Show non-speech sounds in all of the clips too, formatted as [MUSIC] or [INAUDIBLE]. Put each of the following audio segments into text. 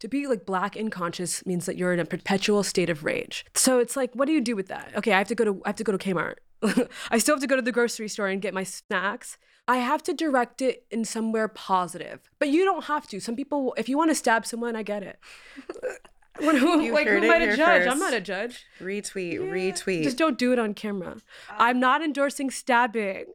To be like black and conscious means that you're in a perpetual state of rage. So it's like, what do you do with that? Okay, I have to go to I have to go to Kmart. [LAUGHS] I still have to go to the grocery store and get my snacks. I have to direct it in somewhere positive. But you don't have to. Some people, if you want to stab someone, I get it. [LAUGHS] What, [LAUGHS] who, like, who am I to judge? I'm not a judge. Retweet, Yeah. retweet. Just don't do it on camera. I'm not endorsing stabbing.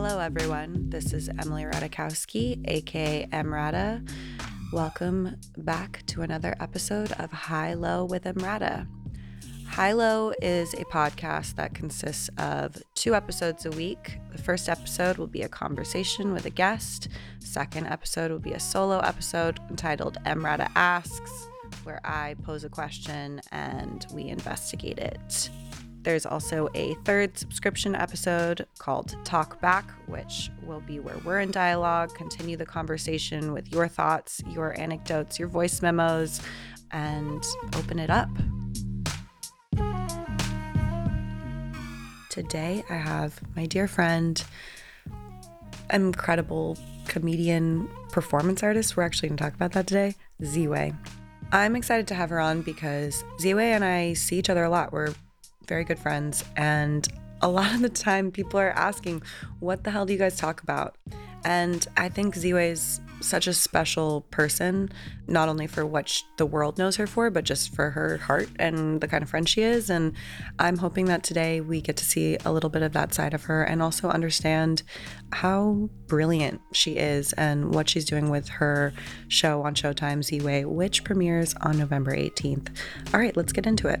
Hello, everyone. This is Emily Ratajkowski, aka Emrata. Welcome back to another episode of High Low with Emrata. High Low is a podcast that consists of two episodes a week. The first episode will be a conversation with a guest. Second episode will be a solo episode entitled Emrata Asks, where I pose a question and we investigate it. There's also a third subscription episode called Talk Back, which will be where we're in dialogue, continue the conversation with your thoughts, your anecdotes, your voice memos, and open it up. Today, I have my dear friend, incredible comedian, performance artist. We're actually going to talk about that today, Ziwe. I'm excited to have her on because Ziwe and I see each other a lot. We're very good friends. And a lot of the time, people are asking, What the hell do you guys talk about? And I think Ziwe is such a special person, not only for what sh- the world knows her for, but just for her heart and the kind of friend she is. And I'm hoping that today we get to see a little bit of that side of her and also understand how brilliant she is and what she's doing with her show on Showtime Ziwe, which premieres on November 18th. All right, let's get into it.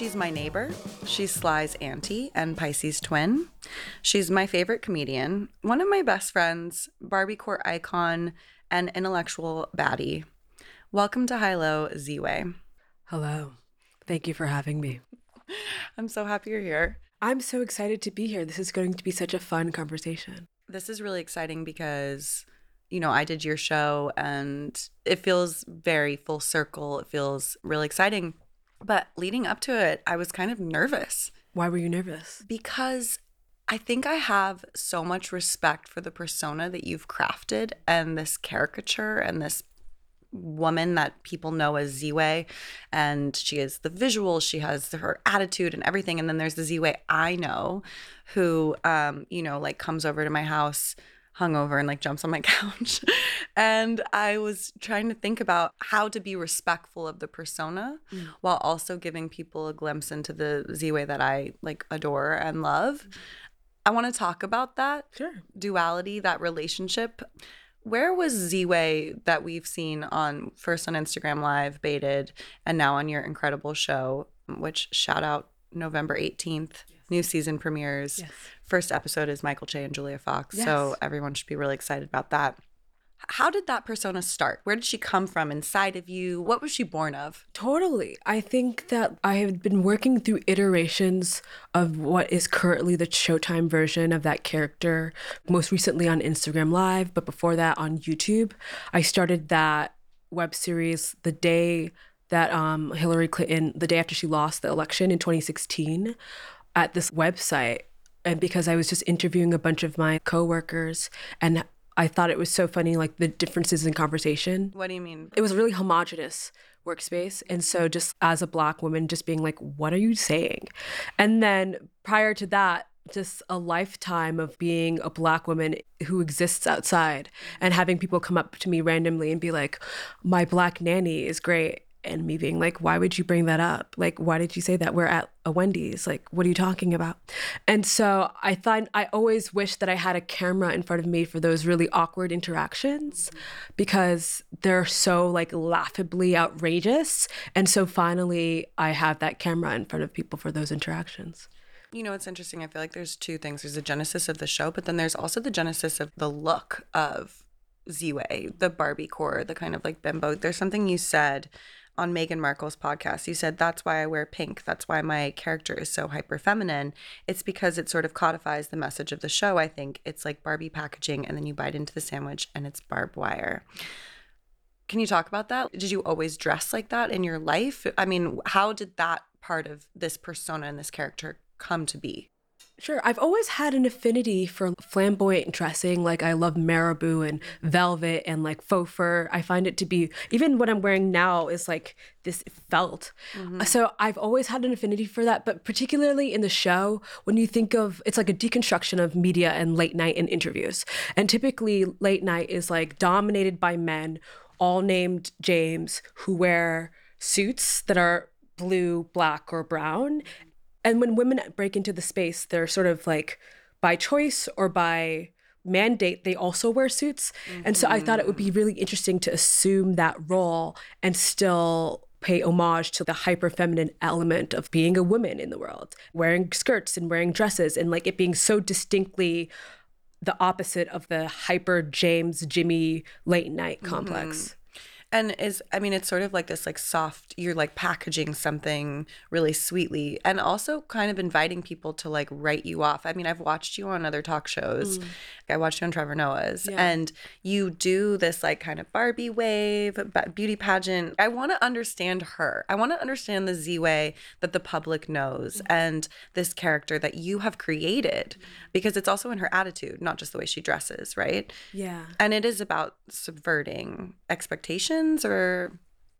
She's my neighbor. She's Sly's auntie and Pisces twin. She's my favorite comedian, one of my best friends, Barbie core icon, and intellectual baddie. Welcome to High Low, Ziwe. Hello. Thank you for having me. I'm so happy you're here. I'm so excited to be here. This is going to be such a fun conversation. This is really exciting because, you know, I did your show and it feels very full circle. It feels really exciting. But leading up to it, I was kind of nervous Why were you nervous? because I think I have so much respect for the persona that you've crafted and this caricature and this woman that people know as Ziwe. And she is the visual, she has her attitude and everything. And then there's the Ziwe I know who, um, you know, like comes over to my house hungover and like jumps on my [LAUGHS] couch. and I was trying to think about how to be respectful of the persona mm. while also giving people a glimpse into the Ziwe that I like adore and love. I want to talk about that Sure. duality, that relationship. Where was Ziwe that we've seen on first on Instagram Live, baited, and now on your incredible show, which shout out November 18th, new season premieres. Yes. First episode is Michael Che and Julia Fox. So everyone should be really excited about that. How did that persona start? Where did she come from inside of you? What was she born of? Totally. I think that I have been working through iterations of what is currently the Showtime version of that character, most recently on Instagram Live, but before that on YouTube. I started that web series the day that um, Hillary Clinton, the day after she lost the election in 2016, at this website. And because I was just interviewing a bunch of my coworkers and I thought it was so funny, like the differences in conversation What do you mean? it was a really homogenous workspace and so just as a black woman just being like what are you saying and then prior to that just a lifetime of being a black woman who exists outside and having people come up to me randomly and be like my black nanny is great and me being like why would you bring that up like why did you say that we're at a wendy's like what are you talking about and so i thought i always wish that i had a camera in front of me for those really awkward interactions because they're so like laughably outrageous and so finally i have that camera in front of people for those interactions You know, it's interesting. I feel like there's two things. There's the genesis of the show, but then there's also the genesis of the look of Ziwe, the Barbie core, the kind of like bimbo. There's something you said on Meghan Markle's podcast. You said that's why I wear pink. That's why my character is so hyper feminine. It's because it sort of codifies the message of the show. I think it's like Barbie packaging, and then you bite into the sandwich and it's barbed wire. Can you talk about that? Did you always dress like that in your life? I mean, how did that part of this persona and this character come to be? Sure. I've always had an affinity for flamboyant dressing. Like I love marabou and velvet and like faux fur. I find it to be even what I'm wearing now is like this felt. Mm-hmm. So I've always had an affinity for that. But particularly in the show, when you think of it's like a deconstruction of media and late night and interviews. And typically late night is like dominated by men, all named James, who wear suits that are blue, black, or brown and when women break into the space, they're sort of like by choice or by mandate, they also wear suits. Mm-hmm. And so I thought it would be really interesting to assume that role and still pay homage to the hyper feminine element of being a woman in the world, wearing skirts and wearing dresses, and like it being so distinctly the opposite of the hyper James Jimmy late night complex. Mm-hmm. And is I mean it's sort of like this like soft you're like packaging something really sweetly and also kind of inviting people to like write you off. I mean I've watched you on other talk shows. Mm. I watched you on Trevor Noah's yeah. and you do this like kind of Barbie wave, beauty pageant. I want to understand her. I want to understand the Ziwe that the public knows mm-hmm. and this character that you have created because it's also in her attitude, not just the way she dresses, right? Yeah. And it is about subverting expectations or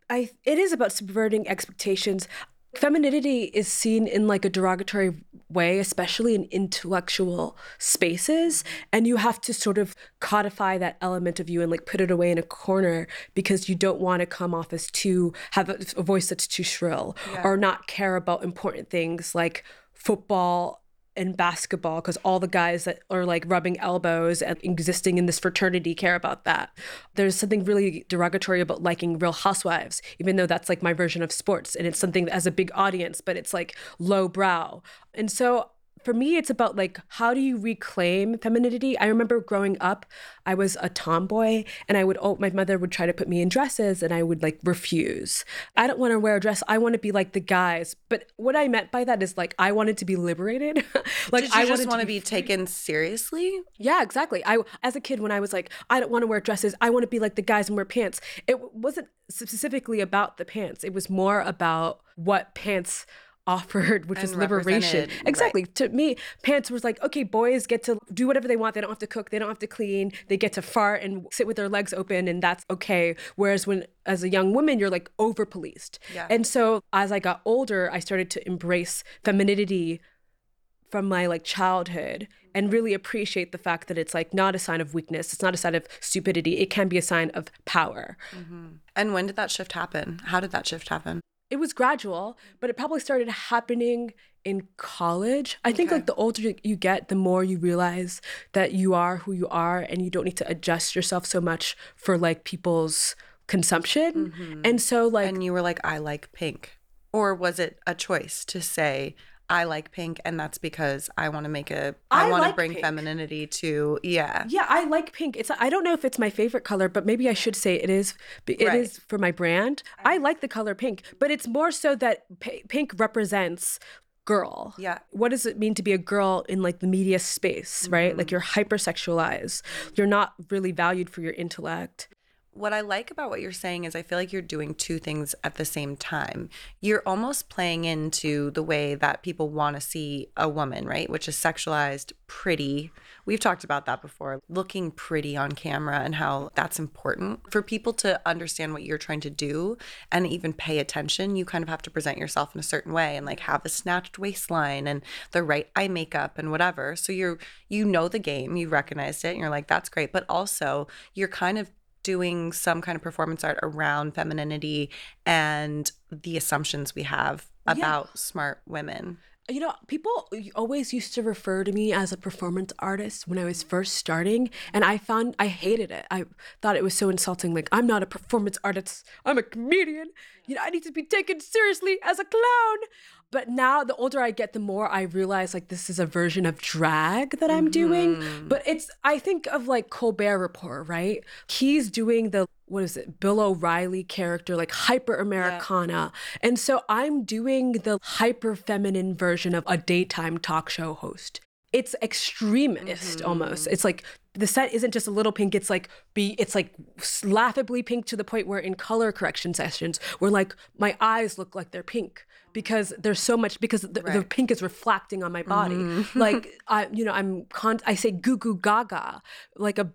I it is about subverting expectations. Femininity is seen in like a derogatory way, especially in intellectual spaces. And you have to sort of codify that element of you and like put it away in a corner because you don't want to come off as too, have a, a voice that's too shrill yeah. or not care about important things like football in basketball because all the guys that are like rubbing elbows and existing in this fraternity care about that. There's something really derogatory about liking Real Housewives, even though that's like my version of sports and it's something that has a big audience, but it's like low brow. And so for me, it's about like how do you reclaim femininity? I remember growing up, I was a tomboy, and I would oh, my mother would try to put me in dresses, and I would like refuse. I don't want to wear a dress. I want to be like the guys. But what I meant by that is like I wanted to be liberated. [LAUGHS] like I just want to be, be taken seriously. Yeah, exactly. I as a kid when I was like I don't want to wear dresses. I want to be like the guys and wear pants. It wasn't specifically about the pants. It was more about what pants offered, which and was liberation. Exactly. Right. To me, pants was like, okay, boys get to do whatever they want. They don't have to cook. They don't have to clean. They get to fart and sit with their legs open, and that's okay. Whereas when, as a young woman, you're like over policed. Yeah. And so as I got older, I started to embrace femininity from my like childhood and really appreciate the fact that it's like not a sign of weakness it's not a sign of stupidity it can be a sign of power mm-hmm. and when did that shift happen how did that shift happen it was gradual, but it probably started happening in college. I okay. think like the older you get, the more you realize that you are who you are and you don't need to adjust yourself so much for like people's consumption. Mm-hmm. And so like And you were like I like pink. Or was it a choice to say I like pink, and that's because I want to make a. I, I want like to bring pink. femininity to yeah. Yeah, I like pink. It's I don't know if it's my favorite color, but maybe I should say it is. It right. is for my brand. I like the color pink, but it's more so that p- pink represents girl. Yeah. What does it mean to be a girl in like the media space, right? Mm-hmm. Like you're hypersexualized. You're not really valued for your intellect what I like about what you're saying is I feel like you're doing two things at the same time. You're almost playing into the way that people want to see a woman, right? Which is sexualized, pretty. We've talked about that before, looking pretty on camera and how that's important. For people to understand what you're trying to do and even pay attention, you kind of have to present yourself in a certain way and like have a snatched waistline and the right eye makeup and whatever. So you're you know the game, you recognized it, and you're like, that's great. But also you're kind of doing some kind of performance art around femininity and the assumptions we have about yeah. smart women. You know, people always used to refer to me as a performance artist when I was first starting, and I found I hated it. I thought it was so insulting. Like, I'm not a performance artist, I'm a comedian. You know, I need to be taken seriously as a clown. But now the older I get, the more I realize like this is a version of drag that I'm doing. Mm-hmm. But it's I think of like Colbert Report, right? He's doing the what is it, Bill O'Reilly character, like hyper Americana. And so I'm doing the hyper feminine version of a daytime talk show host. It's extremist almost. It's like the set isn't just a little pink, it's like be it's like laughably pink to the point where in color correction sessions where like my eyes look like they're pink because there's so much because the, the pink is reflecting on my body. Mm-hmm. [LAUGHS] Like I you know, I'm con- I say goo goo gaga like a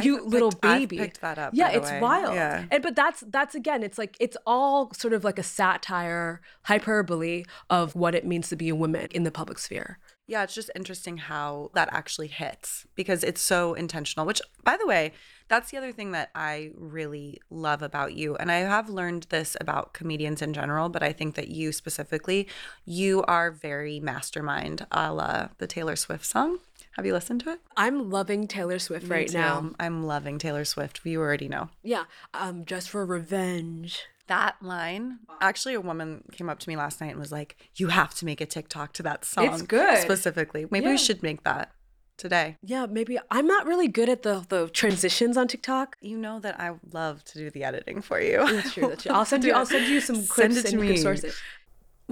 cute little picked- I've baby. picked that up, Yeah, it's way. wild. Yeah. And but that's that's again, it's like it's all sort of like a satire, hyperbole of what it means to be a woman in the public sphere. Yeah, it's just interesting how that actually hits because it's so intentional, which, by the way, that's the other thing that I really love about you. And I have learned this about comedians in general, but I think that you specifically, you are very mastermind a la the Taylor Swift song. Have you listened to it? I'm loving Taylor Swift Me right too. now. I'm loving Taylor Swift. You already know. Yeah, um, just for revenge. That line, actually, a woman came up to me last night and was like, You have to make a TikTok to that song. It's good. Specifically. Maybe Yeah. we should make that today. Yeah, maybe I'm not really good at the the transitions on TikTok. You know that I love to do the editing for you. That's true. That's true. I'll [LAUGHS] send you. I'll send you some Send clips it to and me. source it.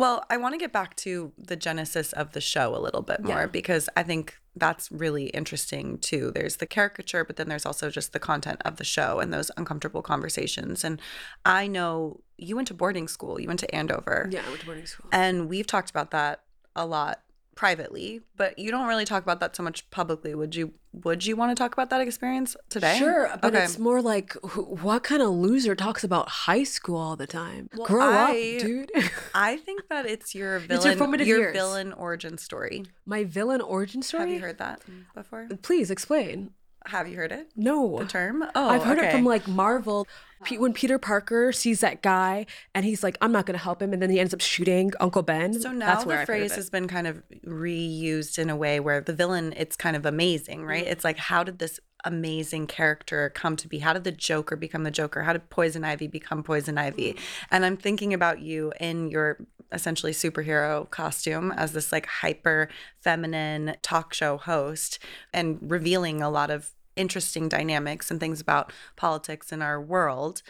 Well, I want to get back to the genesis of the show a little bit more Yeah. because I think that's really interesting too. There's the caricature, but then there's also just the content of the show and those uncomfortable conversations. And I know you went to boarding school, you went to Andover. Yeah, I went to boarding school. And we've talked about that a lot privately, but you don't really talk about that so much publicly. Would you would you want to talk about that experience today? Sure, but okay. it's more like wh- what kind of loser talks about high school all the time? Well, Grow I- up, dude. [LAUGHS] I think that it's your your villain formative your years. villain origin story. My villain origin story. Have you heard that before? Please explain. Have you heard it? No. The term? Oh, I've heard it oh, from like Marvel. When Peter Parker sees that guy and he's like, I'm not going to help him. And then he ends up shooting Uncle Ben. So now That's the I've heard of phrase has been kind of reused in a way where the villain, it's kind of amazing, right? Mm-hmm. It's like, how did this amazing character come to be? How did the Joker become the Joker? How did Poison Ivy become Poison Ivy? Mm-hmm. And I'm thinking about you in your essentially superhero costume as this like hyper feminine talk show host and revealing a lot of interesting dynamics and things about politics in our world.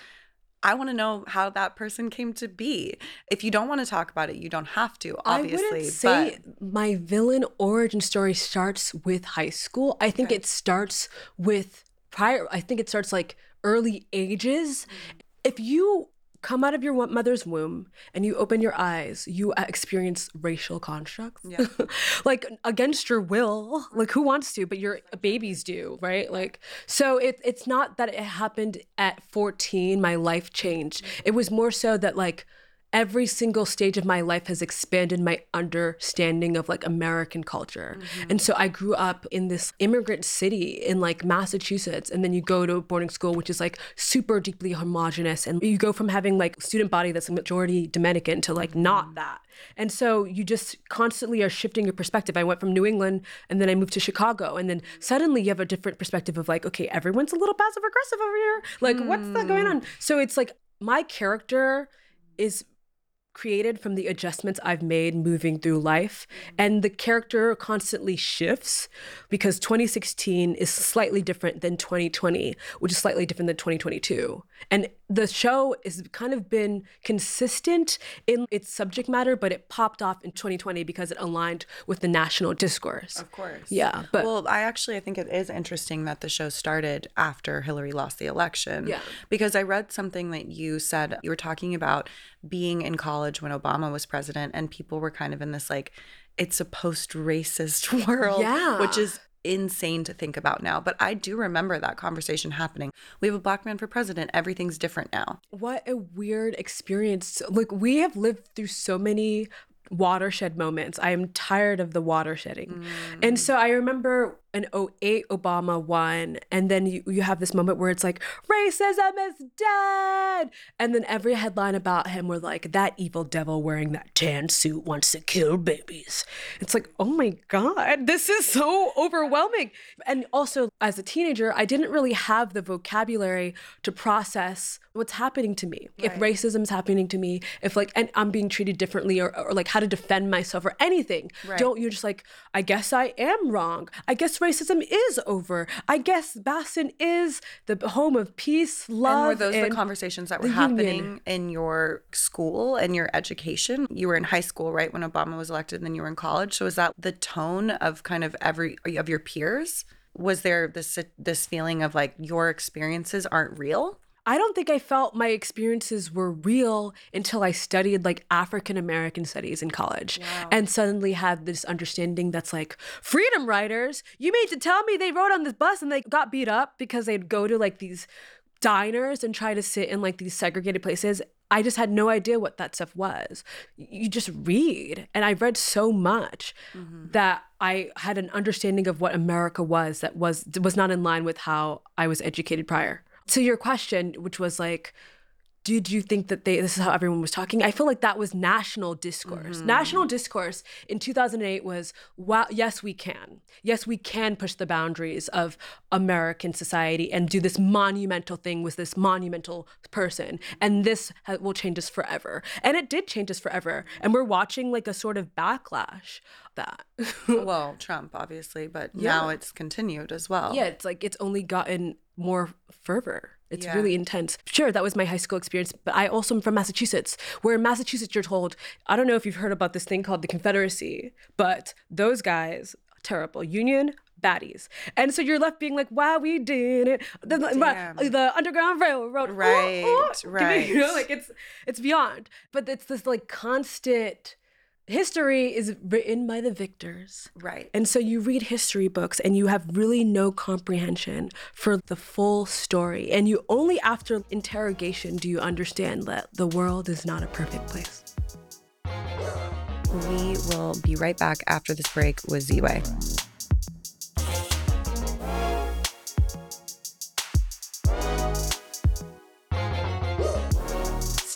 I want to know how that person came to be. If you don't want to talk about it, you don't have to, obviously. I wouldn't say but my villain origin story starts with high school. I think it starts with prior. I think it starts like early ages. Mm-hmm. If you come out of your mother's womb and you open your eyes, you uh, experience racial constructs, Yeah. [LAUGHS] like against your will. Like who wants to? But your babies do, right? Like so. It it's not that it happened at fourteen. My life changed. It was more so that like every single stage of my life has expanded my understanding of like American culture. Mm-hmm. And so I grew up in this immigrant city in like Massachusetts and then you go to a boarding school which is like super deeply homogenous and you go from having like student body that's a majority Dominican to like not mm-hmm. that. And so you just constantly are shifting your perspective. I went from New England and then I moved to Chicago and then mm-hmm. suddenly you have a different perspective of like okay, everyone's a little passive aggressive over here. Like what's that going mm. on? So it's like my character is created from the adjustments I've made moving through life. And the character constantly shifts because 2016 is slightly different than 2020, which is slightly different than 2022. And the show has kind of been consistent in its subject matter, but it popped off in 2020 because it aligned with the national discourse. of course. Yeah, but well, I actually I think it is interesting that the show started after Hillary lost the election. Yeah. Because I read something that you said you were talking about being in college when Obama was president and people were kind of in this like it's a post-racist [LAUGHS] world, Yeah. which is insane to think about now, but I do remember that conversation happening. We have a black man for president. Everything's different now. What a weird experience. Like, we have lived through so many watershed moments. I am tired of the watershedding. And mm. so I remember an 08 Obama won, and then you, you have this moment where it's like, racism is dead. And then every headline about him were like, that evil devil wearing that tan suit wants to kill babies. It's like, oh my God, this is so overwhelming. And also, as a teenager, I didn't really have the vocabulary to process what's happening to me. If racism is happening to me, if like, and I'm being treated differently, or, or like, how how to defend myself or anything. Right. Don't you're just like, I guess I am wrong. I guess racism is over. I guess Boston is the home of peace, love. and were those the conversations that were happening union. in your school and your education? You were in high school, right, when Obama was elected, and then you were in college. So is that the tone of kind of every of your peers? Was there this this feeling of like your experiences aren't real? I don't think I felt my experiences were real until I studied like African American studies in college and suddenly had this understanding that's like, freedom riders, you mean to tell me they rode on this bus and they got beat up because they'd go to like these diners and try to sit in like these segregated places? I just had no idea what that stuff was. You just read. And I read so much mm-hmm. that I had an understanding of what America was that was was not in line with how I was educated prior to your question, which was like, did you think that they this is how everyone was talking? I feel like that was national discourse. Mm-hmm. National discourse in 2008 was wow, yes we can. Yes, we can push the boundaries of American society and do this monumental thing with this monumental person. And this ha- will change us forever. And it did change us forever. And we're watching like a sort of backlash that. [LAUGHS] well, Trump, obviously, but now it's continued as well. yeah, it's like it's only gotten more fervor. It's Yeah. really intense. Sure, that was my high school experience, but I also am from Massachusetts, where in Massachusetts you're told, I don't know if you've heard about this thing called the Confederacy, but those guys, terrible. Union, baddies. And so you're left being like, wow, we did it. The, the- Underground Railroad. ooh, Right, ooh. right. [LAUGHS] You know, like it's it's beyond. But it's this like constant history is written by the victors. Right. And so you read history books and you have really no comprehension for the full story. And you only after interrogation do you understand that the world is not a perfect place. We will be right back after this break with Ziwe.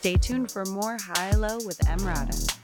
Stay tuned for more High Low with Emrata. Hey,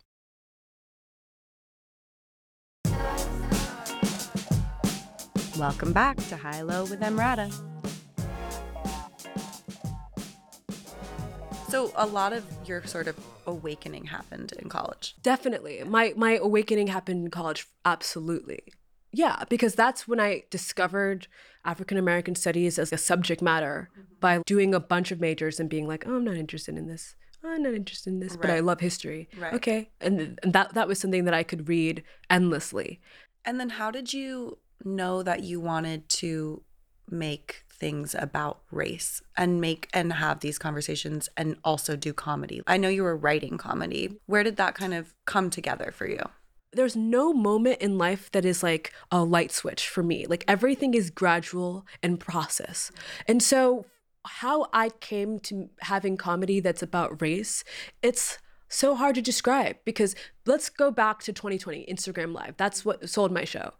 Welcome back to High Low with Emrata. So, a lot of your sort of awakening happened in college. Definitely. My my awakening happened in college absolutely. Yeah, because that's when I discovered African American studies as a subject matter mm-hmm. by doing a bunch of majors and being like, "Oh, I'm not interested in this. Oh, I'm not interested in this, but I love history." Right. Okay. And, and that that was something that I could read endlessly. And then, how did you know that you wanted to make things about race and make and have these conversations and also do comedy? I know you were writing comedy. Where did that kind of come together for you? there's no moment in life that is like a light switch for me. Like everything is gradual and process. And so how I came to having comedy that's about race, it's so hard to describe because let's go back to 2020 Instagram live. That's what sold my show.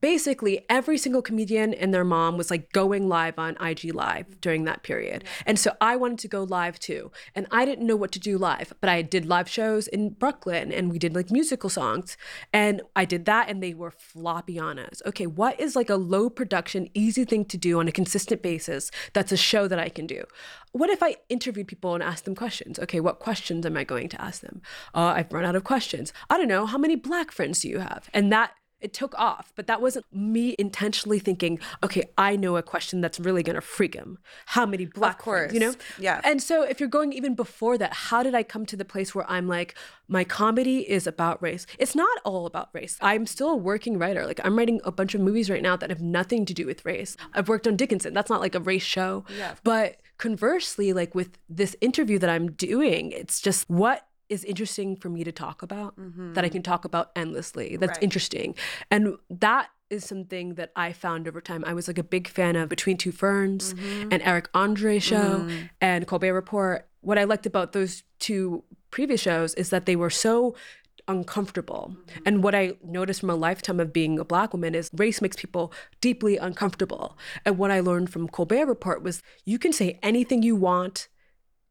Basically, every single comedian and their mom was like going live on IG live during that period. And so I wanted to go live too. And I didn't know what to do live, but I did live shows in Brooklyn and we did like musical songs. And I did that and they were floppy on us. Okay, what is like a low production, easy thing to do on a consistent basis that's a show that I can do? What if I interviewed people and asked them questions? Okay, what questions am I going to ask them? Uh, I've run out of questions. I don't know. How many black friends do you have? And that it took off, but that wasn't me intentionally thinking, okay, I know a question that's really gonna freak him. How many black friends, you know? Yeah. And so if you're going even before that, how did I come to the place where I'm like, my comedy is about race? It's not all about race. I'm still a working writer. Like I'm writing a bunch of movies right now that have nothing to do with race. I've worked on Dickinson. That's not like a race show. Yeah. But conversely, like with this interview that I'm doing, it's just what is interesting for me to talk about that I mm-hmm. can talk about endlessly. That's Right. interesting. And that is something that I found over time. I was like a big fan of Between Two Ferns mm-hmm. and Eric Andre show mm-hmm. and Colbert Report. What I liked about those two previous shows is that they were so uncomfortable. And what I noticed from a lifetime of being a black woman is race makes people deeply uncomfortable. And what I learned from Colbert Report was you can say anything you want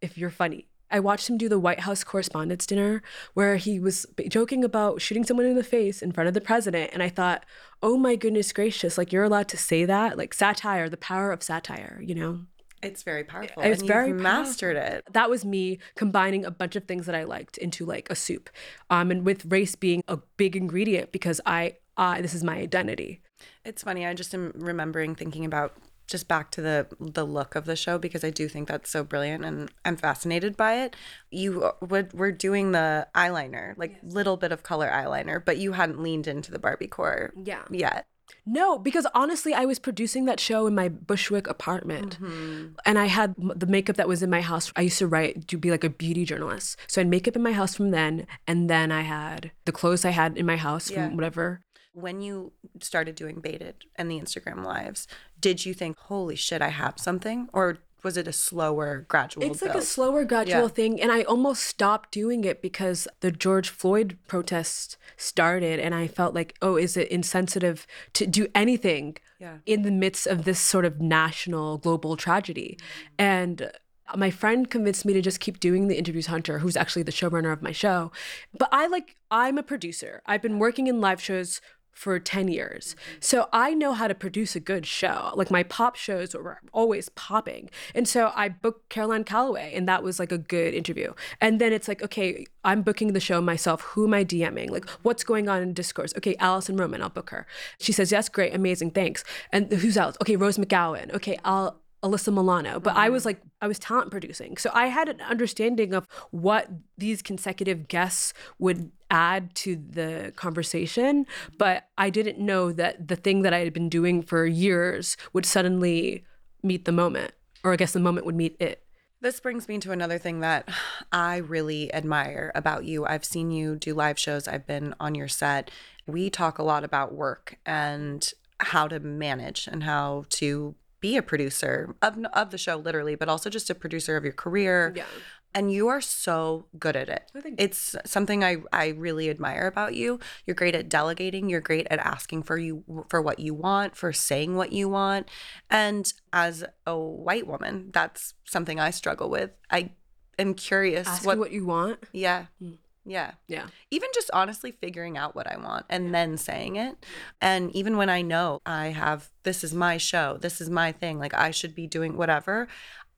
if you're funny. I watched him do the White House Correspondents' Dinner where he was joking about shooting someone in the face in front of the president. And I thought, oh my goodness gracious, like you're allowed to say that? Like satire, the power of satire, you know? It's very powerful. It's and very mastered it. That was me combining a bunch of things that I liked into like a soup. Um, and with race being a big ingredient because I, I this is my identity. It's funny. I just am remembering thinking about just back to the the look of the show because I do think that's so brilliant and I'm fascinated by it. You uh, would were doing the eyeliner, like little bit of color eyeliner, but you hadn't leaned into the Barbie core Yeah. yet. No, because honestly, I was producing that show in my Bushwick apartment, mm-hmm. and I had the makeup that was in my house. I used to write to be like a beauty journalist, so I had makeup in my house from then, and then I had the clothes I had in my house Yeah. from whatever. When you started doing Baited and the Instagram lives, did you think, "Holy shit, I have something," or was it a slower, gradual? Thing? It's like a slower, gradual Yeah. thing, and I almost stopped doing it because the George Floyd protests started, and I felt like, oh, is it insensitive to do anything Yeah. in the midst of this sort of national, global tragedy? Mm-hmm. And my friend convinced me to just keep doing the interviews hunter who's actually the showrunner of my show but i like i'm a producer i've been working in live shows for 10 years. Mm-hmm. So I know how to produce a good show. Like my pop shows were always popping. And so I booked Caroline Calloway and that was like a good interview. And then it's like, okay, I'm booking the show myself. Who am I DMing? Like mm-hmm. what's going on in discourse? Okay, Alison Roman, I'll book her. She says, yes, great, amazing, thanks. And who's else? Okay, Rose McGowan. Okay, I'll Alyssa Milano, but I was mm-hmm. like, I was talent producing. So I had an understanding of what these consecutive guests would add to the conversation, but I didn't know that the thing that I had been doing for years would suddenly meet the moment, or I guess the moment would meet it. This brings me to another thing that I really admire about you. I've seen you do live shows, I've been on your set. We talk a lot about work and how to manage and how to be a producer of, of the show, literally, but also just a producer of your career. Yeah. And you are so good at it. It's something I, I really admire about you. You're great at delegating. You're great at asking for you for what you want, for saying what you want. And as a white woman, that's something I struggle with. I am curious what, what, what you want. yeah. Hmm. Yeah. Yeah. Even just honestly figuring out what I want and then saying it. And even when I know I have this is my show, this is my thing, like I should be doing whatever,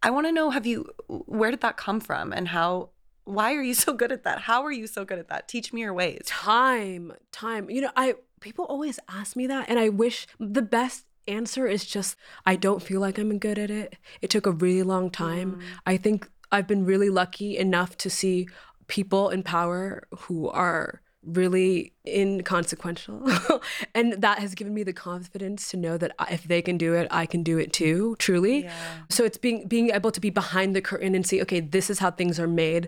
I want to know have you where did that come from and how why are you [LAUGHS] so good at that? How are you so good at that? Teach me your ways. time time you know i people always ask me that and i wish the best answer is just i don't feel like i'm good at it it took a really long time mm. i think i've been really lucky enough to see people in power who are really inconsequential [LAUGHS] and that has given me the confidence to know that if they can do it i can do it too truly so it's being being able to be behind the curtain and see okay this is how things are made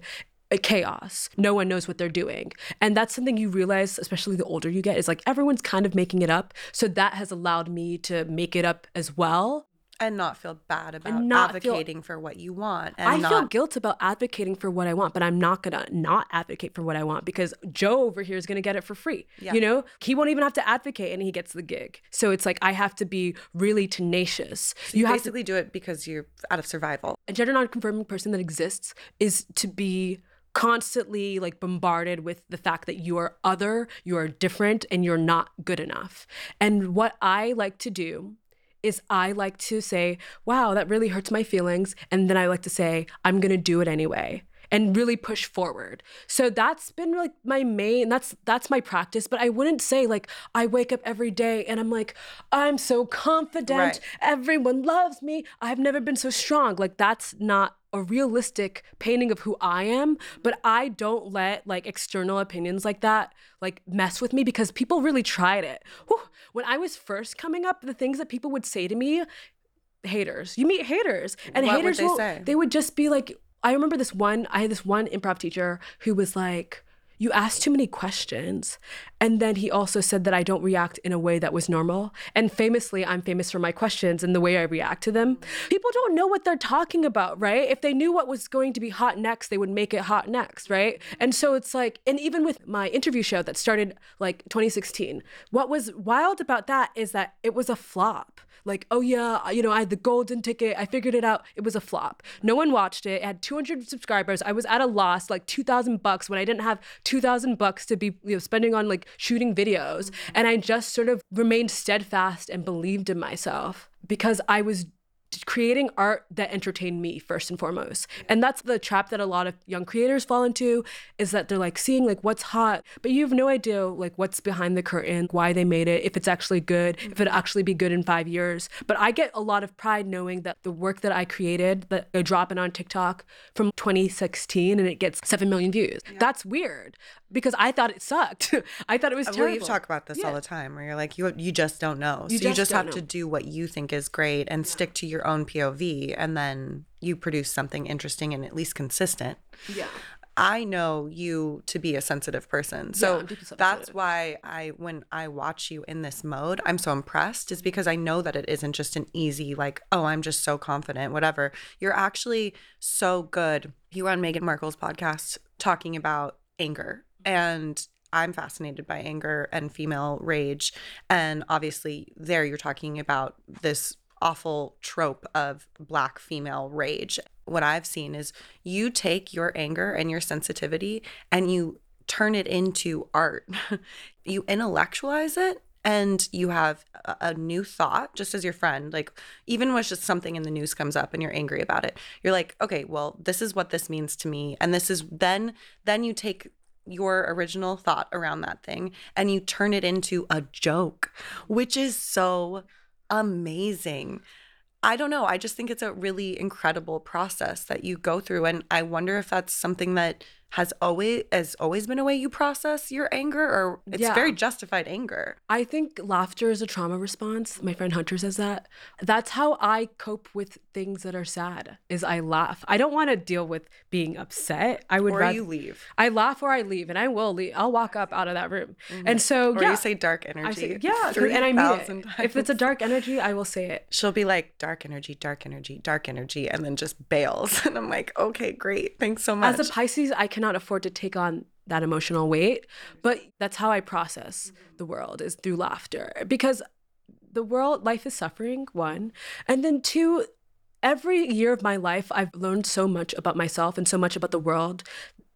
a chaos. No one knows what they're doing. And that's something you realize, especially the older you get, is like everyone's kind of making it up. So that has allowed me to make it up as well. And not feel bad about not feel- advocating for what you want. And I not, feel guilt about advocating for what I want, but I'm not gonna not advocate for what I want because Joe over here is gonna get it for free. Yeah. You know, he won't even have to advocate and he gets the gig. So it's like I have to be really tenacious. you have to basically do it because you're out of survival. a gender non-conforming person that exists is to be constantly like bombarded with the fact that you are other, you are different, and you're not good enough. And what I like to do is I like to say, wow, that really hurts my feelings. And then I like to say, I'm going to do it anyway. and really push forward. So that's been like my main that's that's my practice, but I wouldn't say like I wake up every day and I'm like I'm so confident, Right. everyone loves me. I've never been so strong. Like that's not a realistic painting of who I am, but I don't let like external opinions like that like mess with me because people really tried it. Whew. When I was first coming up, the things that people would say to me, haters. You meet haters, and What would haters they will they would just be like I remember this one I had this one improv teacher who was like you ask too many questions. And then he also said that I don't react in a way that was normal. And famously, I'm famous for my questions and the way I react to them. People don't know what they're talking about, right? If they knew what was going to be hot next, they would make it hot next, right? And so it's like, and even with my interview show that started like 2016, what was wild about that is that it was a flop like, oh yeah, you know, I had the golden ticket. I figured it out. It was a flop. No one watched it. It had 200 subscribers. I was at a loss, like 2,000 bucks when I didn't have 2,000 bucks to be you know, spending on like shooting videos. Mm-hmm. And I just sort of remained steadfast and believed in myself because I was creating art that entertained me first and foremost. And that's the trap that a lot of young creators fall into is that they're like seeing like what's hot but you have no idea like what's behind the curtain why they made it if it's actually good if it'll actually be good in five years. But i get a lot of pride knowing that the work that i created that i drop it on tiktok from 2016 and it gets 7 million views. That's weird because i thought it sucked. [LAUGHS] I thought it was terrible Well, you talk about this all the time, where you're like, you you just don't know. You so you just just don't have to do what you think is great and stick to your own POV, and then you produce something interesting and at least consistent. yeah I know you to be a sensitive person. So I'm that's why I when I watch you in this mode, I'm so impressed is because I know that it isn't just an easy like, oh, I'm just so confident, whatever. You're actually so good. You were on Meghan Markle's podcast talking about anger and I'm fascinated by anger and female rage. And obviously, there you're talking about this awful trope of black female rage. What I've seen is you take your anger and your sensitivity and you turn it into art. [LAUGHS] you intellectualize it and you have a, a new thought just as your friend like even when just something in the news comes up and you're angry about it you're like okay well this is what this means to me and this is then then you take your original thought around that thing and you turn it into a joke which is so amazing I don't know. I just think it's a really incredible process that you go through, and I wonder if that's something that has always has always been a way you process your anger, or it's Yeah. very justified anger. I think laughter is a trauma response. My friend Hunter says that. That's how I cope with things that are sad. Is I laugh. I don't want to deal with being upset. I would Or rather you leave, I laugh or I leave, and I will leave. I'll walk up out of that room. Mm-hmm. And so or yeah, you say dark I energy. say, yeah, 'cause- and I mean 3,000 it. If it's a dark energy, I will say it. she'll be like dark energy, dark energy, dark energy, and then just bails, [LAUGHS] and I'm like, okay, great, thanks so much. As a Pisces, I cannot afford to take on that emotional weight, but that's how I process the world is through laughter because the world life is suffering one, and then two every year of my life I've learned so much about myself and so much about the world.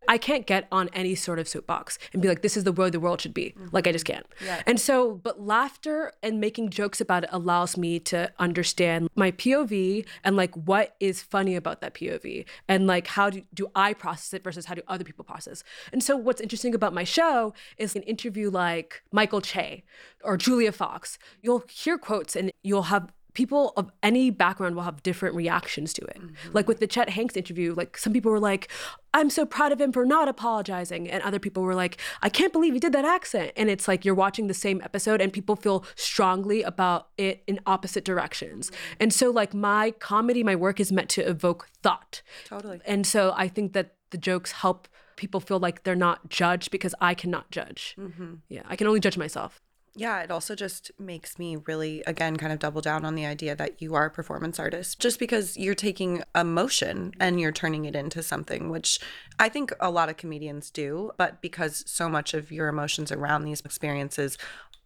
I can't get on any sort of soapbox and be like, this is the way the world should be. Mm-hmm. Like, I just can't. Yeah. And so, but laughter and making jokes about it allows me to understand my POV and like what is funny about that POV and like how do, do I process it versus how do other people process. And so, what's interesting about my show is an interview like Michael Che or Julia Fox. You'll hear quotes and you'll have people of any background will have different reactions to it. Mm-hmm. Like with the Chet Hanks interview, like some people were like, I'm so proud of him for not apologizing. And other people were like, I can't believe he did that accent. And it's like you're watching the same episode and people feel strongly about it in opposite directions. Mm-hmm. And so, like, my comedy, my work is meant to evoke thought. Totally. And so I think that the jokes help people feel like they're not judged because I cannot judge. Mm-hmm. Yeah, I can only judge myself. Yeah, it also just makes me really, again, kind of double down on the idea that you are a performance artist just because you're taking emotion and you're turning it into something, which I think a lot of comedians do. But because so much of your emotions around these experiences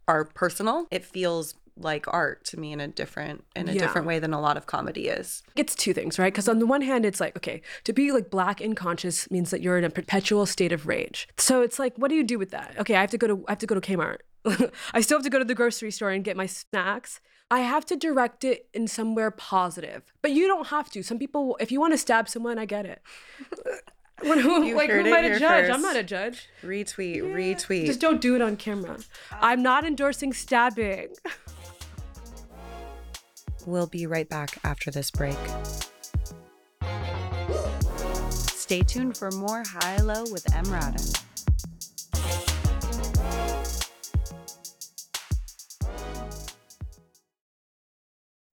are personal, it feels like art to me in a different in a Yeah. different way than a lot of comedy is. it's two things, right? Because on the one hand, it's like, okay, to be like black and conscious means that you're in a perpetual state of rage. So it's like, what do you do with that? Okay, I have to go to I have to go to Kmart. [LAUGHS] I still have to go to the grocery store and get my snacks. I have to direct it in somewhere positive. But you don't have to. Some people if you want to stab someone, I get it. [LAUGHS] When, who, You like, who heard am I to judge? first. I'm not a judge. Retweet, retweet. Just don't do it on camera. Uh, I'm not endorsing stabbing. [LAUGHS] We'll be right back after this break. Stay tuned for more High Low with Emrata.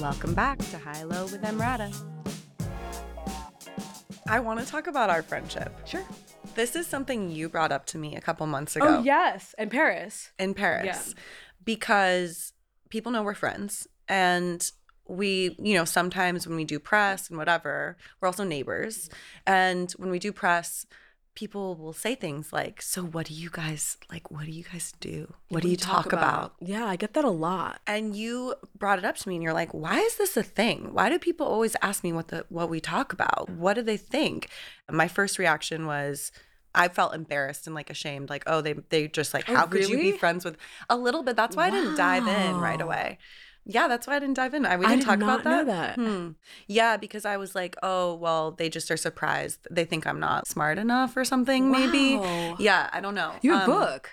Welcome back to High Low with Emrata. I want to talk about our friendship. Sure. This is something you brought up to me a couple months oh, ago Oh, yes. in Paris. in Paris because people know we're friends and we, you know, sometimes when we do press and whatever, we're also neighbors. And when we do press, people will say things like, "So what do you guys like what do you guys do? What do you talk, about? Yeah, I get that a lot. and you brought it up to me and you're like why is this a thing why do people always ask me what the what we talk about what do they think my first reaction was I felt embarrassed and like ashamed, like, oh, they they just like, Oh, how could you be friends with a little bit? That's why I didn't dive in right away. Yeah, that's why I didn't dive in. I, we didn't I did talk not about know that. that. Hmm. Yeah, because I was like, oh, well, they just are surprised. They think I'm not smart enough or something, maybe. Wow. Yeah, I don't know. Your Um, book.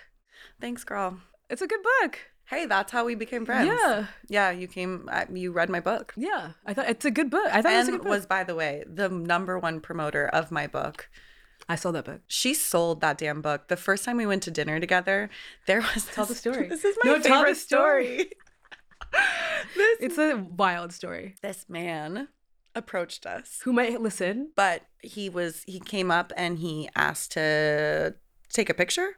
Thanks, girl. It's a good book. Hey, that's how we became friends. Yeah. Yeah, you came, you read my book. Yeah. I thought it's a good book. I thought it was a good book. was, by the way, the number one promoter of my book. I saw that book. She sold that damn book. The first time we went to dinner together, there was Tell the [LAUGHS] story. This is my No, tell the favorite story. [LAUGHS] [LAUGHS] this It's a wild story. this man approached us, Who might listen? but he was he came up and he asked to take a picture,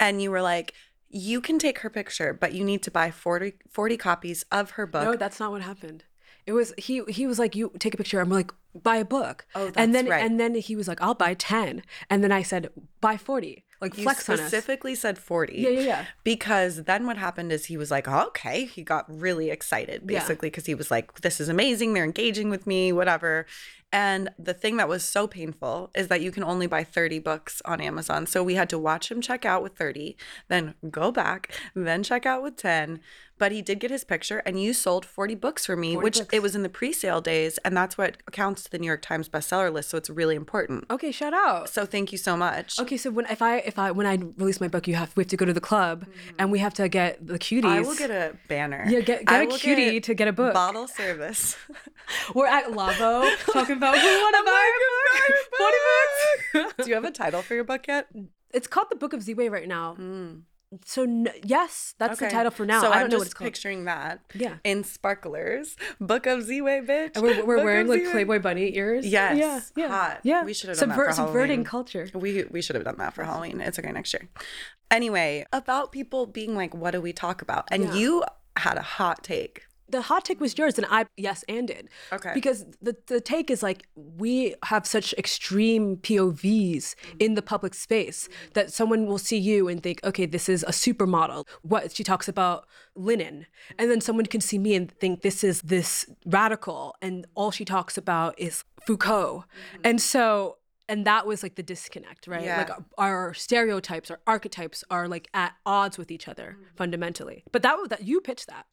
and you were like. You can take her picture, but you need to buy 40, 40 copies of her book. No, that's not what happened. It was he. He was like, "You take a picture." I'm like, "Buy a book." Oh, and that's then right. and then he was like, "I'll buy 10. And then I said, "Buy 40." Like you flex specifically said 40. Yeah, yeah, yeah. Because then what happened is he was like, oh, okay. He got really excited basically because he was like, this is amazing. They're engaging with me, whatever. And the thing that was so painful is that you can only buy 30 books on Amazon. So we had to watch him check out with 30, then go back, then check out with 10. But he did get his picture and you sold 40 books for me, which books. it was in the pre sale days. And that's what counts to the New York Times bestseller list. So it's really important. Okay, shout out. So thank you so much. Okay, so when if I if I when I release my book, you have we have to go to the club and we have to get the cuties. Mm-hmm. I will get a banner. Yeah, get- get I a cutie to get a book. Bottle service. [LAUGHS] We're at Lavo [LAUGHS] talking about who want to I'm like, a book. [LAUGHS] Forty books. Do you have a title for your book yet? it's called the Book of Ziwe right now. Hmm. So n- yes, that's the title for now. So I don't am know just what it's called. picturing that. Yeah. In sparklers. Book of Ziwe, bitch. And we're, we're Book wearing like Ziwe. Playboy bunny ears. Yes. Yeah. Yeah. Hot. Yeah. We should have done that for subverting Halloween. culture. We we should have done that for Halloween. It's okay next year. Anyway, about people being like, what do we talk about? And Yeah. you had a hot take. The hot take was yours, and I yes and did. Okay. Because the the take is like we have such extreme POVs in the public space that someone will see you and think, okay, this is a supermodel. What she talks about linen, and then someone can see me and think this is this radical, and all she talks about is Foucault, and so. And that was like the disconnect, right? Yeah. Like our stereotypes, our archetypes are like at odds with each other fundamentally. But that was that you pitched that.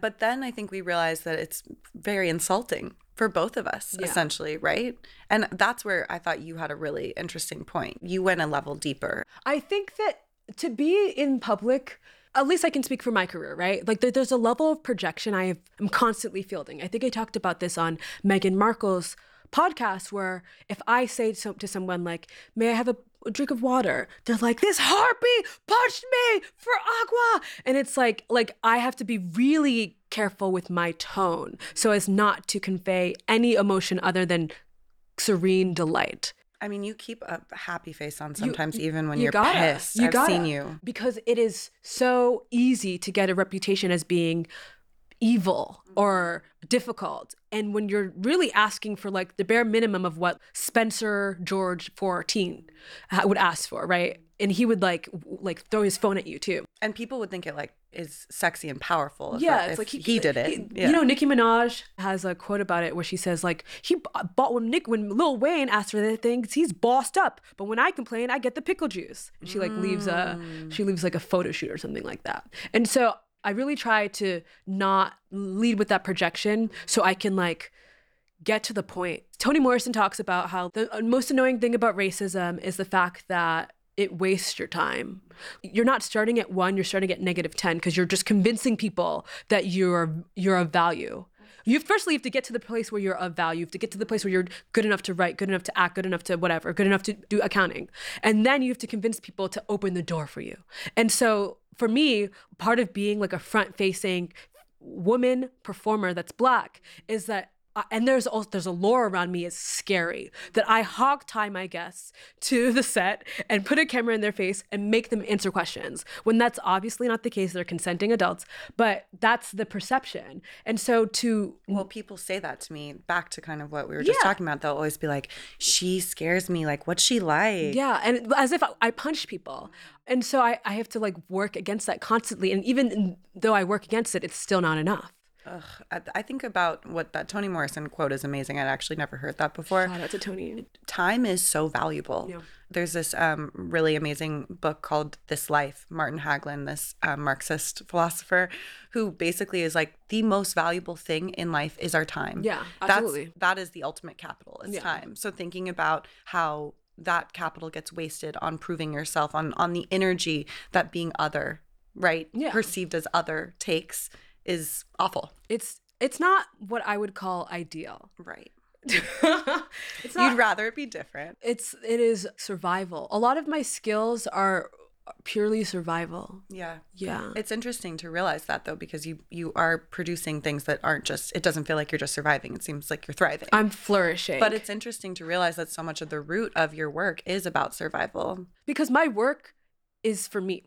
But then I think we realized that it's very insulting for both of us, Yeah. essentially, right? And that's where I thought you had a really interesting point. You went a level deeper. I think that to be in public, at least I can speak for my career, right? Like there, there's a level of projection I have, I'm constantly fielding. I think I talked about this on Meghan Markle's podcast, where if I say to, to someone like, "May I have a, a drink of water?" They're like, "This harpy punched me for agua," and it's like, like I have to be really careful with my tone so as not to convey any emotion other than serene delight. I mean, you keep a happy face on sometimes, even when you you're gotta, pissed. You I've gotta. seen you. because it is so easy to get a reputation as being evil or difficult. And when you're really asking for like the bare minimum of what Spencer George 14 would ask for, right? And he would like like throw his phone at you too. And people would think it like is sexy and powerful. Yeah, it's if like he, did it. he- yeah. You know, Nicki Minaj has a quote about it where she says like he bought when Nick when Lil Wayne asked for the things he's bossed up, but when I complain, I get the pickle juice. And she like leaves a Mm. she leaves like a photo shoot or something like that. And so I really try to not lead with that projection so I can like get to the point. Toni Morrison talks about how the uh, most annoying thing about racism is the fact that it wastes your time. You're not starting at 1, you're starting at negative 10 because you're just convincing people that you're you're of value. You firstly have to get to the place where you're of value. You have to get to the place where you're good enough to write, good enough to act, good enough to whatever, good enough to do accounting. And then you have to convince people to open the door for you. And so for me, part of being like a front facing woman performer that's black is that uh, and there's also there's a lore around me is scary that I hog tie my guests to the set and put a camera in their face and make them answer questions when that's obviously not the case. They're consenting adults, but that's the perception. And so to Well, people say that to me. Back to kind of what we were just Yeah. talking about. They'll always be like, "She scares me. Like, what's she like?" Yeah, and as if I, I punch people. And so I, I have to like work against that constantly. And even though I work against it, it's still not enough. Ugh, I, I think about what that Toni Morrison quote is amazing. I'd actually never heard that before. Shout out to Tony. Time is so valuable. Yeah. There's this um, really amazing book called This Life. Martin Hägglund, this um, Marxist philosopher, who basically is like the most valuable thing in life is our time. Yeah, That's- absolutely. that is the ultimate capital. Is Yeah. time. So thinking about how that capital gets wasted on proving yourself, on on the energy that being other, right, Yeah. perceived as other takes is awful. It's it's not what I would call ideal. Right. [LAUGHS] it's not You'd rather it be different. it's it is survival. A lot of my skills are purely survival. Yeah. Yeah. It's interesting to realize that though, because you you are producing things that aren't just. It doesn't feel like you're just surviving. It seems like you're thriving. I'm flourishing. but it's interesting to realize that so much of the root of your work is about survival. because my work is for me.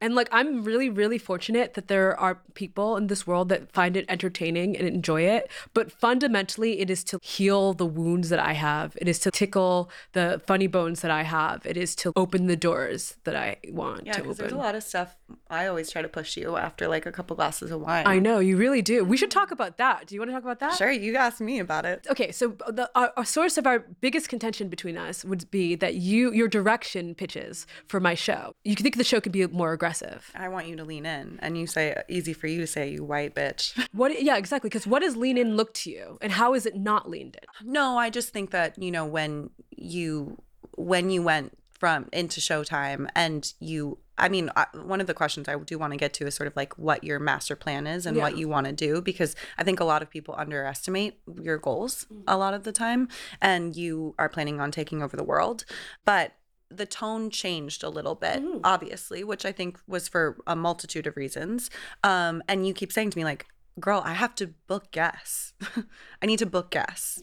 And like I'm really really fortunate that there are people in this world that find it entertaining and enjoy it, but fundamentally it is to heal the wounds that I have. It is to tickle the funny bones that I have. It is to open the doors that I want Yeah, to because open. there's a lot of stuff. I always try to push you after like a couple glasses of wine. I know, you really do. We should talk about that. Do you want to talk about that? Sure, you asked me about it. okay so uh, the our, our source of our biggest contention between us would be that you your direction pitches for my show you think the show could be more aggressive I want you to lean in, and you say easy for you to say, you white bitch. what yeah exactly. Because what does lean in look to you? And how is it not leaned in? No, I just think that you know when you when you went from into Showtime and you. I mean, one of the questions I do want to get to is sort of like what your master plan is and what you want to do because I think a lot of people underestimate your goals mm. a lot of the time, and you are planning on taking over the world, but the tone changed a little bit, obviously, which I think was for a multitude of reasons. Um, and you keep saying to me like, "Girl, I have to book guests. [LAUGHS] I need to book guests."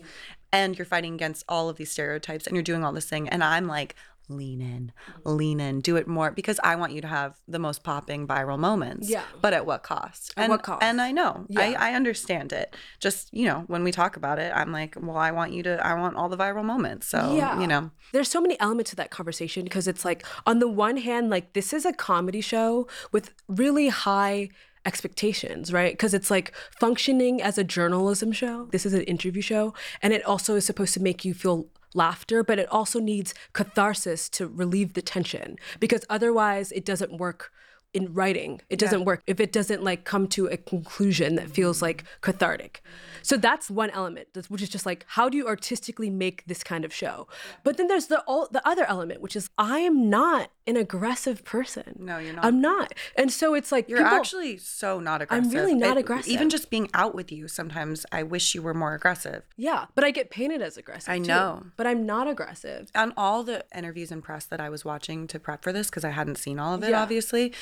And you're fighting against all of these stereotypes and you're doing all this thing. And I'm like, lean in, mm-hmm. lean in, do it more because I want you to have the most popping viral moments. Yeah. But at what cost? At and, what cost? And I know, Yeah. I, I understand it. Just, you know, when we talk about it, I'm like, well, I want you to, I want all the viral moments. So, Yeah. you know, there's so many elements to that conversation because it's like on the one hand like this is a comedy show with really high expectations right? Because it's like functioning as a journalism show. This is an interview show and it also is supposed to make you feel laughter but it also needs catharsis to relieve the tension because otherwise it doesn't work in writing it doesn't work if it doesn't like come to a conclusion that feels like cathartic so that's one element which is just like how do you artistically make this kind of show but then there's the all the other element which is i am not an aggressive person No, you're not. i'm not and so it's like you're people- actually so not aggressive. I'm really not It- aggressive. Even just being out with you, sometimes I wish you were more aggressive. yeah but i get painted as aggressive I too. know. but i'm not aggressive on all the interviews and press that I was watching to prep for this because I hadn't seen all of it Yeah. obviously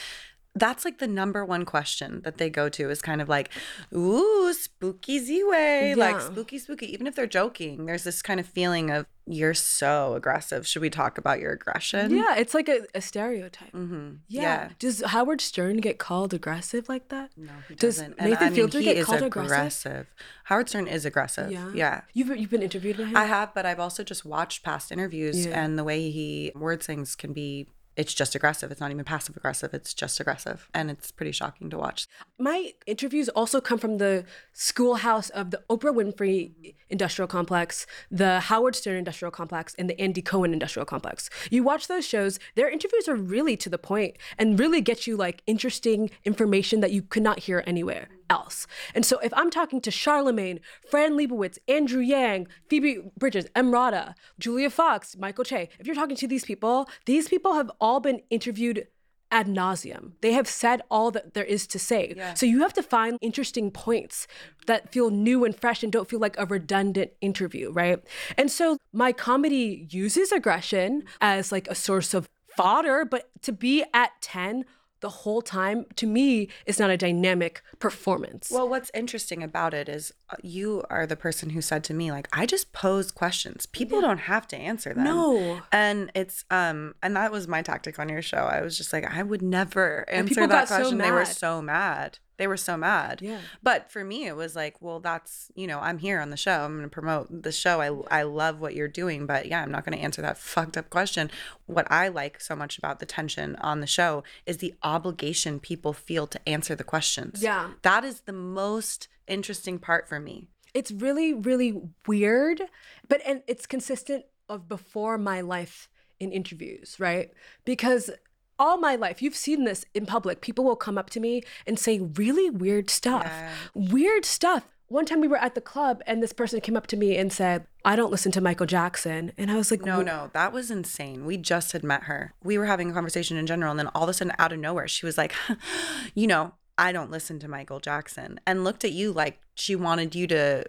that's like the number one question that they go to is kind of like, ooh, spooky Ziwe, like spooky, spooky. Even if they're joking, there's this kind of feeling of you're so aggressive. Should we talk about your aggression? Yeah, it's like a, a stereotype. Mm-hmm. Yeah. Does Howard Stern get called aggressive like that? No, he Does doesn't. Nathan Fielder he get is called aggressive? Howard Stern is aggressive. Yeah. Yeah. You've you've been interviewed by him. I have, but I've also just watched past interviews Yeah. and the way he words things can be it's just aggressive. It's not even passive aggressive. It's just aggressive. And it's pretty shocking to watch. My interviews also come from the schoolhouse of the Oprah Winfrey Industrial Complex, the Howard Stern Industrial Complex, and the Andy Cohen Industrial Complex. You watch those shows, their interviews are really to the point and really get you like interesting information that you could not hear anywhere else. And so if I'm talking to Charlamagne, Fran Lebowitz, Andrew Yang, Phoebe Bridgers, Emrata, Julia Fox, Michael Che, if you're talking to these people, these people have all been interviewed ad nauseum. They have said all that there is to say. So you have to find interesting points that feel new and fresh and don't feel like a redundant interview, right? And so my comedy uses aggression as like a source of fodder, but to be at 10 the whole time to me is not a dynamic performance. Well, what's interesting about it is uh, you are the person who said to me like I just pose questions. People don't have to answer them. No. And it's um and that was my tactic on your show. I was just like I would never answer that got so question. they were so mad. They were so mad. Yeah. But for me it was like, well that's, you know, I'm here on the show. I'm going to promote the show. I I love what you're doing, but yeah, I'm not going to answer that [LAUGHS] fucked up question. What I like so much about the tension on the show is the obligation people feel to answer the questions. Yeah. That is the most interesting part for me. it's really really weird but and it's consistent of before my life in interviews right because all my life you've seen this in public people will come up to me and say really weird stuff weird stuff one time we were at the club and this person came up to me and said i don't listen to michael jackson and i was like No, "Wh- no, that was insane. We just had met her. We were having a conversation in general, and then all of a sudden, out of nowhere, she was like, [LAUGHS] "You know, I don't listen to Michael Jackson," and looked at you like she wanted you to.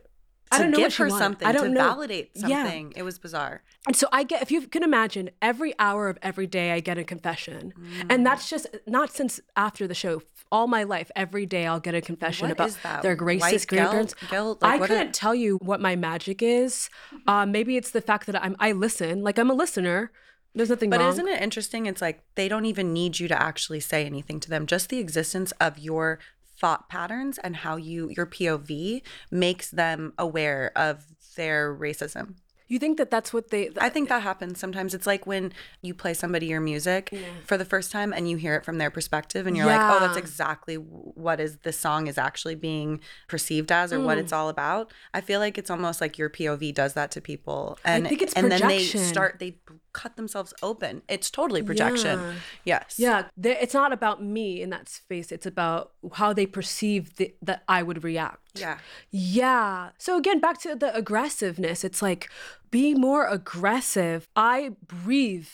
I don't know give her wanted. something I don't know. validate Yeah. something. It was bizarre. And so I get, if you can imagine, every hour of every day I get a confession. Mm. And that's just not since after the show. All my life, every day I'll get a confession What about their racist guilt? grandparents. Guilt? Like, I what couldn't tell you what my magic is. Um, maybe it's the fact that I'm I listen, like I'm a listener. There's nothing But wrong. isn't it interesting? It's like they don't even need you to actually say anything to them. Just the existence of your thought patterns and how you your POV makes them aware of their racism. you think that that's what they? I think that happens sometimes. It's like when you play somebody your music for the first time and you hear it from their perspective and you're like, "Oh, that's exactly what is the song is actually being perceived as or what hmm. it's all about." I feel like it's almost like your POV does that to people. And think it's and then they start they cut themselves open. It's totally projection. Yeah. Yes. Yeah, they- it's not about me in that space. It's about how they perceive the, that I would react. Yeah. Yeah. So again, back to the aggressiveness. It's like be more aggressive. I breathe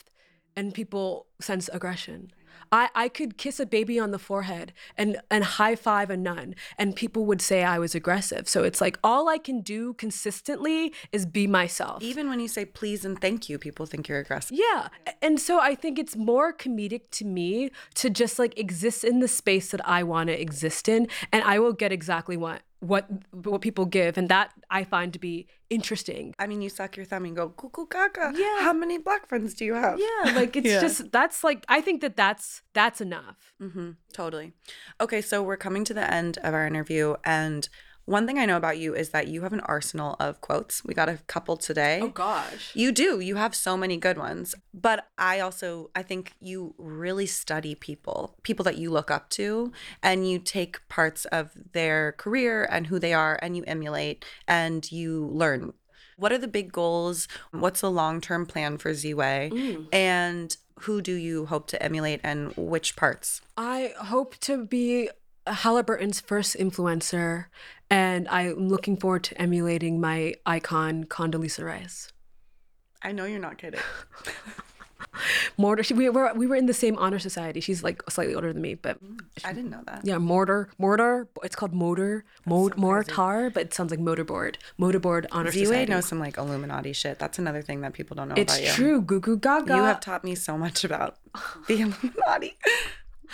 and people sense aggression. I, I could kiss a baby on the forehead and, and high five a nun, and people would say I was aggressive. So it's like all I can do consistently is be myself. Even when you say please and thank you, people think you're aggressive. Yeah. And so I think it's more comedic to me to just like exist in the space that I want to exist in and I will get exactly what what what people give and that I find to be interesting. I mean, you suck your thumb and go cuckoo caca. Yeah. How many black friends do you have? Yeah, like it's [LAUGHS] Yeah. just that's like I think that that's that's enough. Mm-hmm, totally. Okay, so we're coming to the end of our interview, and one thing I know about you is that you have an arsenal of quotes. We got a couple today. Oh, gosh. You do. You have so many good ones. But I also I think you really study people, people that you look up to, and you take parts of their career and who they are and you emulate and you learn. What are the big goals? What's the long-term plan for Ziwe? And who do you hope to emulate and which parts? I hope to be Halliburton's first influencer and I'm looking forward to emulating my icon Condoleezza Rice. I know you're not kidding. [LAUGHS] [LAUGHS] Mortar. She, we were we were in the same honor society. She's like slightly older than me, but I didn't know that. yeah, mortar, mortar. It's called motor, Mo- mortar, but it sounds like motorboard, motorboard honor Ziwe society. knows some like Illuminati shit. That's another thing that people don't know it's about you. true. Goo goo gaga. You have taught me so much about the Illuminati.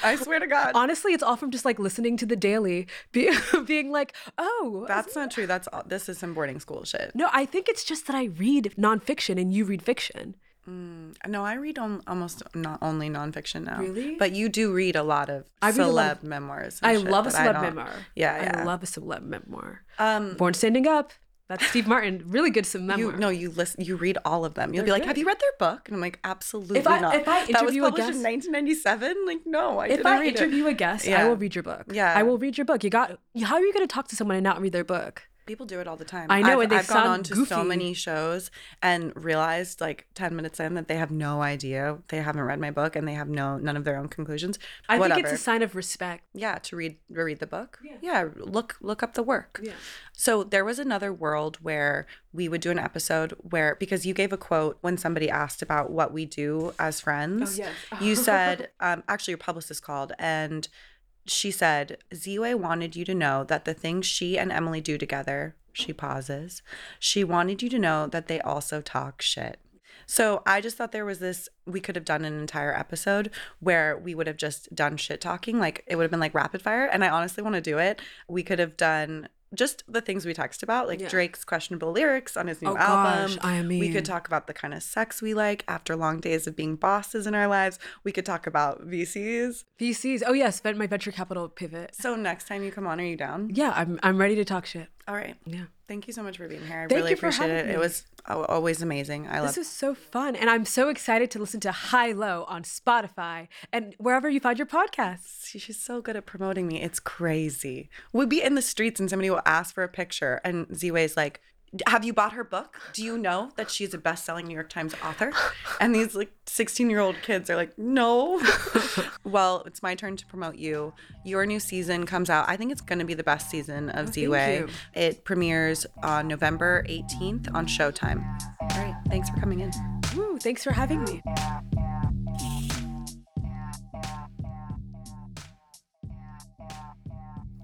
I swear to God. Honestly, it's all from just like listening to the daily, be, [LAUGHS] being like, oh, That's not true. That's all, this is some boarding school shit. no, I think it's just that I read nonfiction and you read fiction. No, I read on, almost not only nonfiction now. Really? But you do read a lot of I read celeb lot of- memoirs. I shit love a celeb memoir. Yeah, yeah. I love a celeb memoir. Um, Born Standing Up. That's Steve Martin. Really good some memoir. You no, you listen. You read all of them. You'll be They're like, "Have you read their book?" And I'm like, "Absolutely I- not." if I that was interview a published guest- in 1997. Like, no, I if didn't I read interview it. a guest, Yeah. I will read your book. Yeah. I will read your book. You got how are you going to talk to someone and not read their book? People do it all the time. I know, I've, and they I've gone on to so many shows and realized like 10 minutes in that they have no idea. They haven't read my book and they have no none of their own conclusions. I Whatever. think it's a sign of respect. yeah, to read read the book. Yeah. look look up the work. Yeah. So there was another world where we would do an episode where because you gave a quote when somebody asked about what we do as friends. Oh, yes. you [LAUGHS] said um, actually your publicist called and she said Ziwe wanted you to know that the things she and Emily do together, she pauses. She wanted you to know that they also talk shit. So I just thought there was this we could have done an entire episode where we would have just done shit talking like it would have been like rapid fire and I honestly want to do it. We could have done just the things we text about like Yeah. Drake's questionable lyrics on his new Oh, album. gosh, I mean, we could talk about the kind of sex we like after long days of being bosses in our lives. We could talk about VCs. VCs. Oh yes, my venture capital pivot. So next time you come on, are you down? Yeah, I'm I'm ready to talk shit. All right. Yeah. Thank you so much for being here. I Thank really appreciate it. having It was always amazing. I love This is so fun, and I'm so excited to listen to High Low on Spotify and wherever you find your podcasts. She's so good at promoting me. It's crazy. We'll be in the streets and somebody will ask for a picture, and Ziwe's like, "Have you bought her book? Do you know that she's a best-selling New York Times author?" [LAUGHS] And these like 16-year-old kids are like, "No." [LAUGHS] well, it's my turn to promote you. Your new season comes out. I think it's going to be the best season of oh, Ziwe. you. It premieres on November 18th on Showtime. All right. Thanks for coming in. Woo, thanks for having me.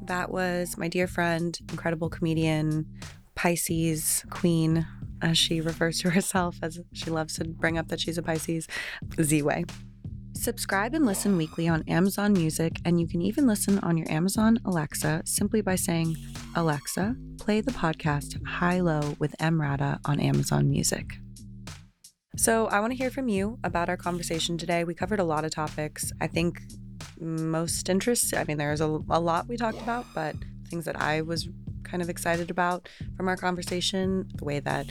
That was my dear friend, incredible comedian, Pisces queen, as she refers to herself, as she loves to bring up that she's a Pisces, Ziwe. Subscribe and listen weekly on Amazon Music, and you can even listen on your Amazon Alexa simply by saying, Alexa, play the podcast High Low with Emrata on Amazon Music. So, I want to hear from you about our conversation today. We covered a lot of topics. I think most interest, I mean, there's a, a lot we talked about, but things that I was kind of excited about from our conversation, the way that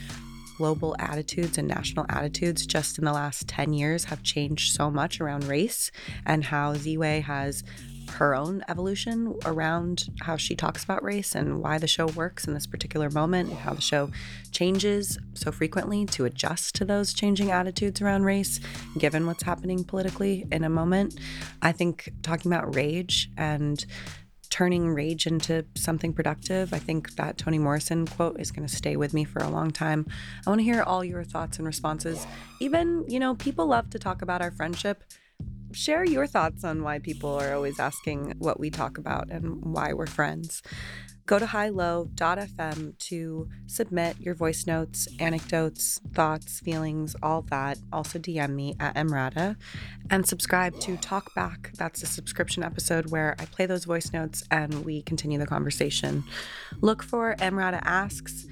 global attitudes and national attitudes just in the last 10 years have changed so much around race, and how Ziwe has her own evolution around how she talks about race and why the show works in this particular moment and how the show changes so frequently to adjust to those changing attitudes around race given what's happening politically in a moment. I think talking about rage and turning rage into something productive. I think that Toni Morrison quote is going to stay with me for a long time. I want to hear all your thoughts and responses. Even, you know, people love to talk about our friendship share your thoughts on why people are always asking what we talk about and why we're friends. Go to highlow.fm to submit your voice notes, anecdotes, thoughts, feelings, all that. Also, DM me at Emrata and subscribe to Talk Back. That's a subscription episode where I play those voice notes and we continue the conversation. Look for Emrata Asks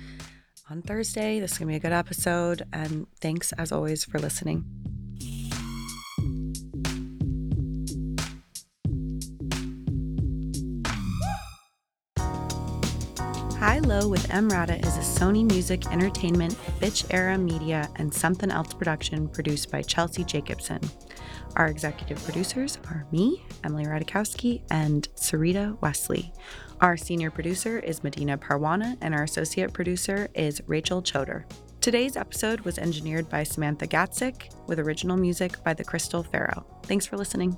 on Thursday. This is going to be a good episode. And thanks, as always, for listening. Low with Emrata is a Sony Music Entertainment, Bitch Era Media, and Something Else production produced by Chelsea Jacobson. Our executive producers are me, Emily Ratajkowski, and Sarita Wesley. Our senior producer is Medina Parwana, and our associate producer is Rachel Choder. Today's episode was engineered by Samantha Gatzik with original music by the Crystal Pharaoh. Thanks for listening.